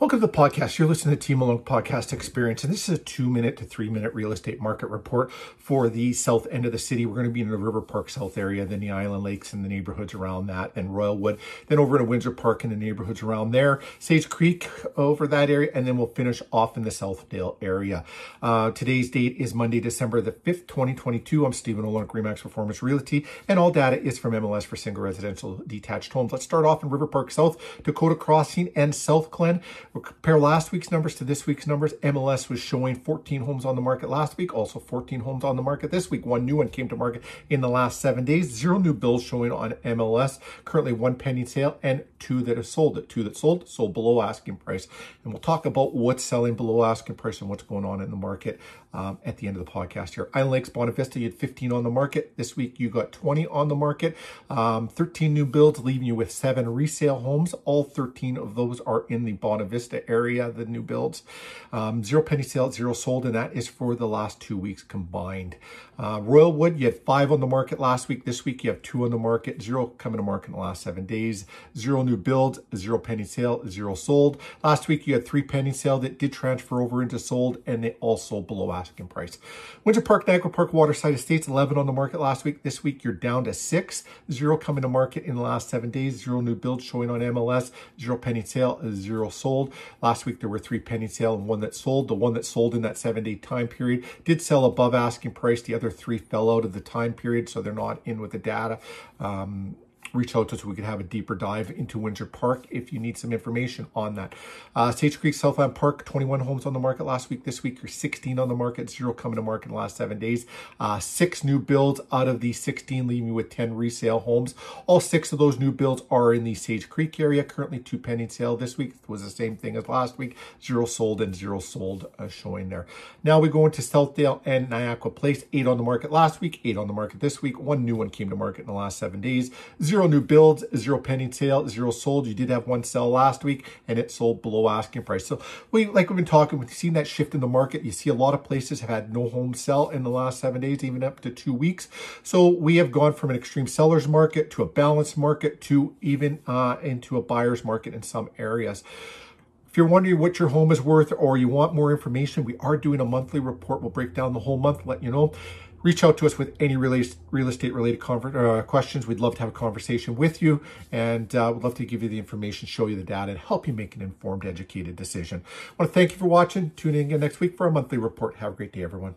Welcome to the podcast. You're listening to Team Malone Podcast Experience, and this is a two minute to three minute real estate market report for the south end of the city. We're going to be in the River Park South area, then the Island Lakes and the neighborhoods around that, then Royalwood, then over to Windsor Park and the neighborhoods around there, Sage Creek over that area, and then we'll finish off in the Southdale area. Uh, today's date is Monday, December the 5th, 2022. I'm Stephen Olon, Remax Performance Realty, and all data is from MLS for single residential detached homes. Let's start off in River Park South, Dakota Crossing, and South Glen. We'll compare last week's numbers to this week's numbers. MLS was showing 14 homes on the market last week, also 14 homes on the market this week. One new one came to market in the last seven days. Zero new bills showing on MLS. Currently one pending sale and two that have sold it. Two that sold, sold below asking price. And we'll talk about what's selling below asking price and what's going on in the market um, at the end of the podcast here. Island Lakes, Bonavista, you had 15 on the market. This week you got 20 on the market. Um, 13 new builds, leaving you with seven resale homes. All 13 of those are in the Bonavista area, the new builds. Um, zero pending sale, zero sold, and that is for the last two weeks combined. Uh, Royalwood, you had five on the market last week. This week you have two on the market, zero coming to market in the last seven days. Zero new builds, zero pending sale, zero sold. Last week you had three pending sale that did transfer over into sold, and they all sold below asking price. Windsor Park, Niakwa Park, Waterside Estates, 11 on the market last week. This week you're down to six. Zero coming to market in the last seven days. Zero new builds showing on MLS. Zero penny sale, zero sold. Last week there were three pending sale and one that sold. The one that sold in that seven day time period did sell above asking price. The other three fell out of the time period, so they're not in with the data. Um, reach out to us we could have a deeper dive into Windsor Park if you need some information on that. Uh, Sage Creek Southland Park, 21 homes on the market last week. This week, you're 16 on the market, zero coming to market in the last seven days. Uh, six new builds out of the 16, leaving you with 10 resale homes. All six of those new builds are in the Sage Creek area. Currently, two pending sale this week was the same thing as last week. Zero sold and zero sold uh, showing there. Now we go into Southdale and Niakwa Place. Eight on the market last week, eight on the market this week. One new one came to market in the last seven days. Zero Zero new builds, zero pending sale, zero sold. You did have one sell last week and it sold below asking price. So we, like we've been talking, we've seen that shift in the market. You see a lot of places have had no home sell in the last seven days, even up to two weeks. So we have gone from an extreme seller's market to a balanced market to even uh, into a buyer's market in some areas. If you're wondering what your home is worth or you want more information, we are doing a monthly report. We'll break down the whole month, let you know reach out to us with any real estate related uh, questions. We'd love to have a conversation with you and uh, we'd love to give you the information, show you the data, and help you make an informed, educated decision. I want to thank you for watching. Tune in again next week for our monthly report. Have a great day, everyone.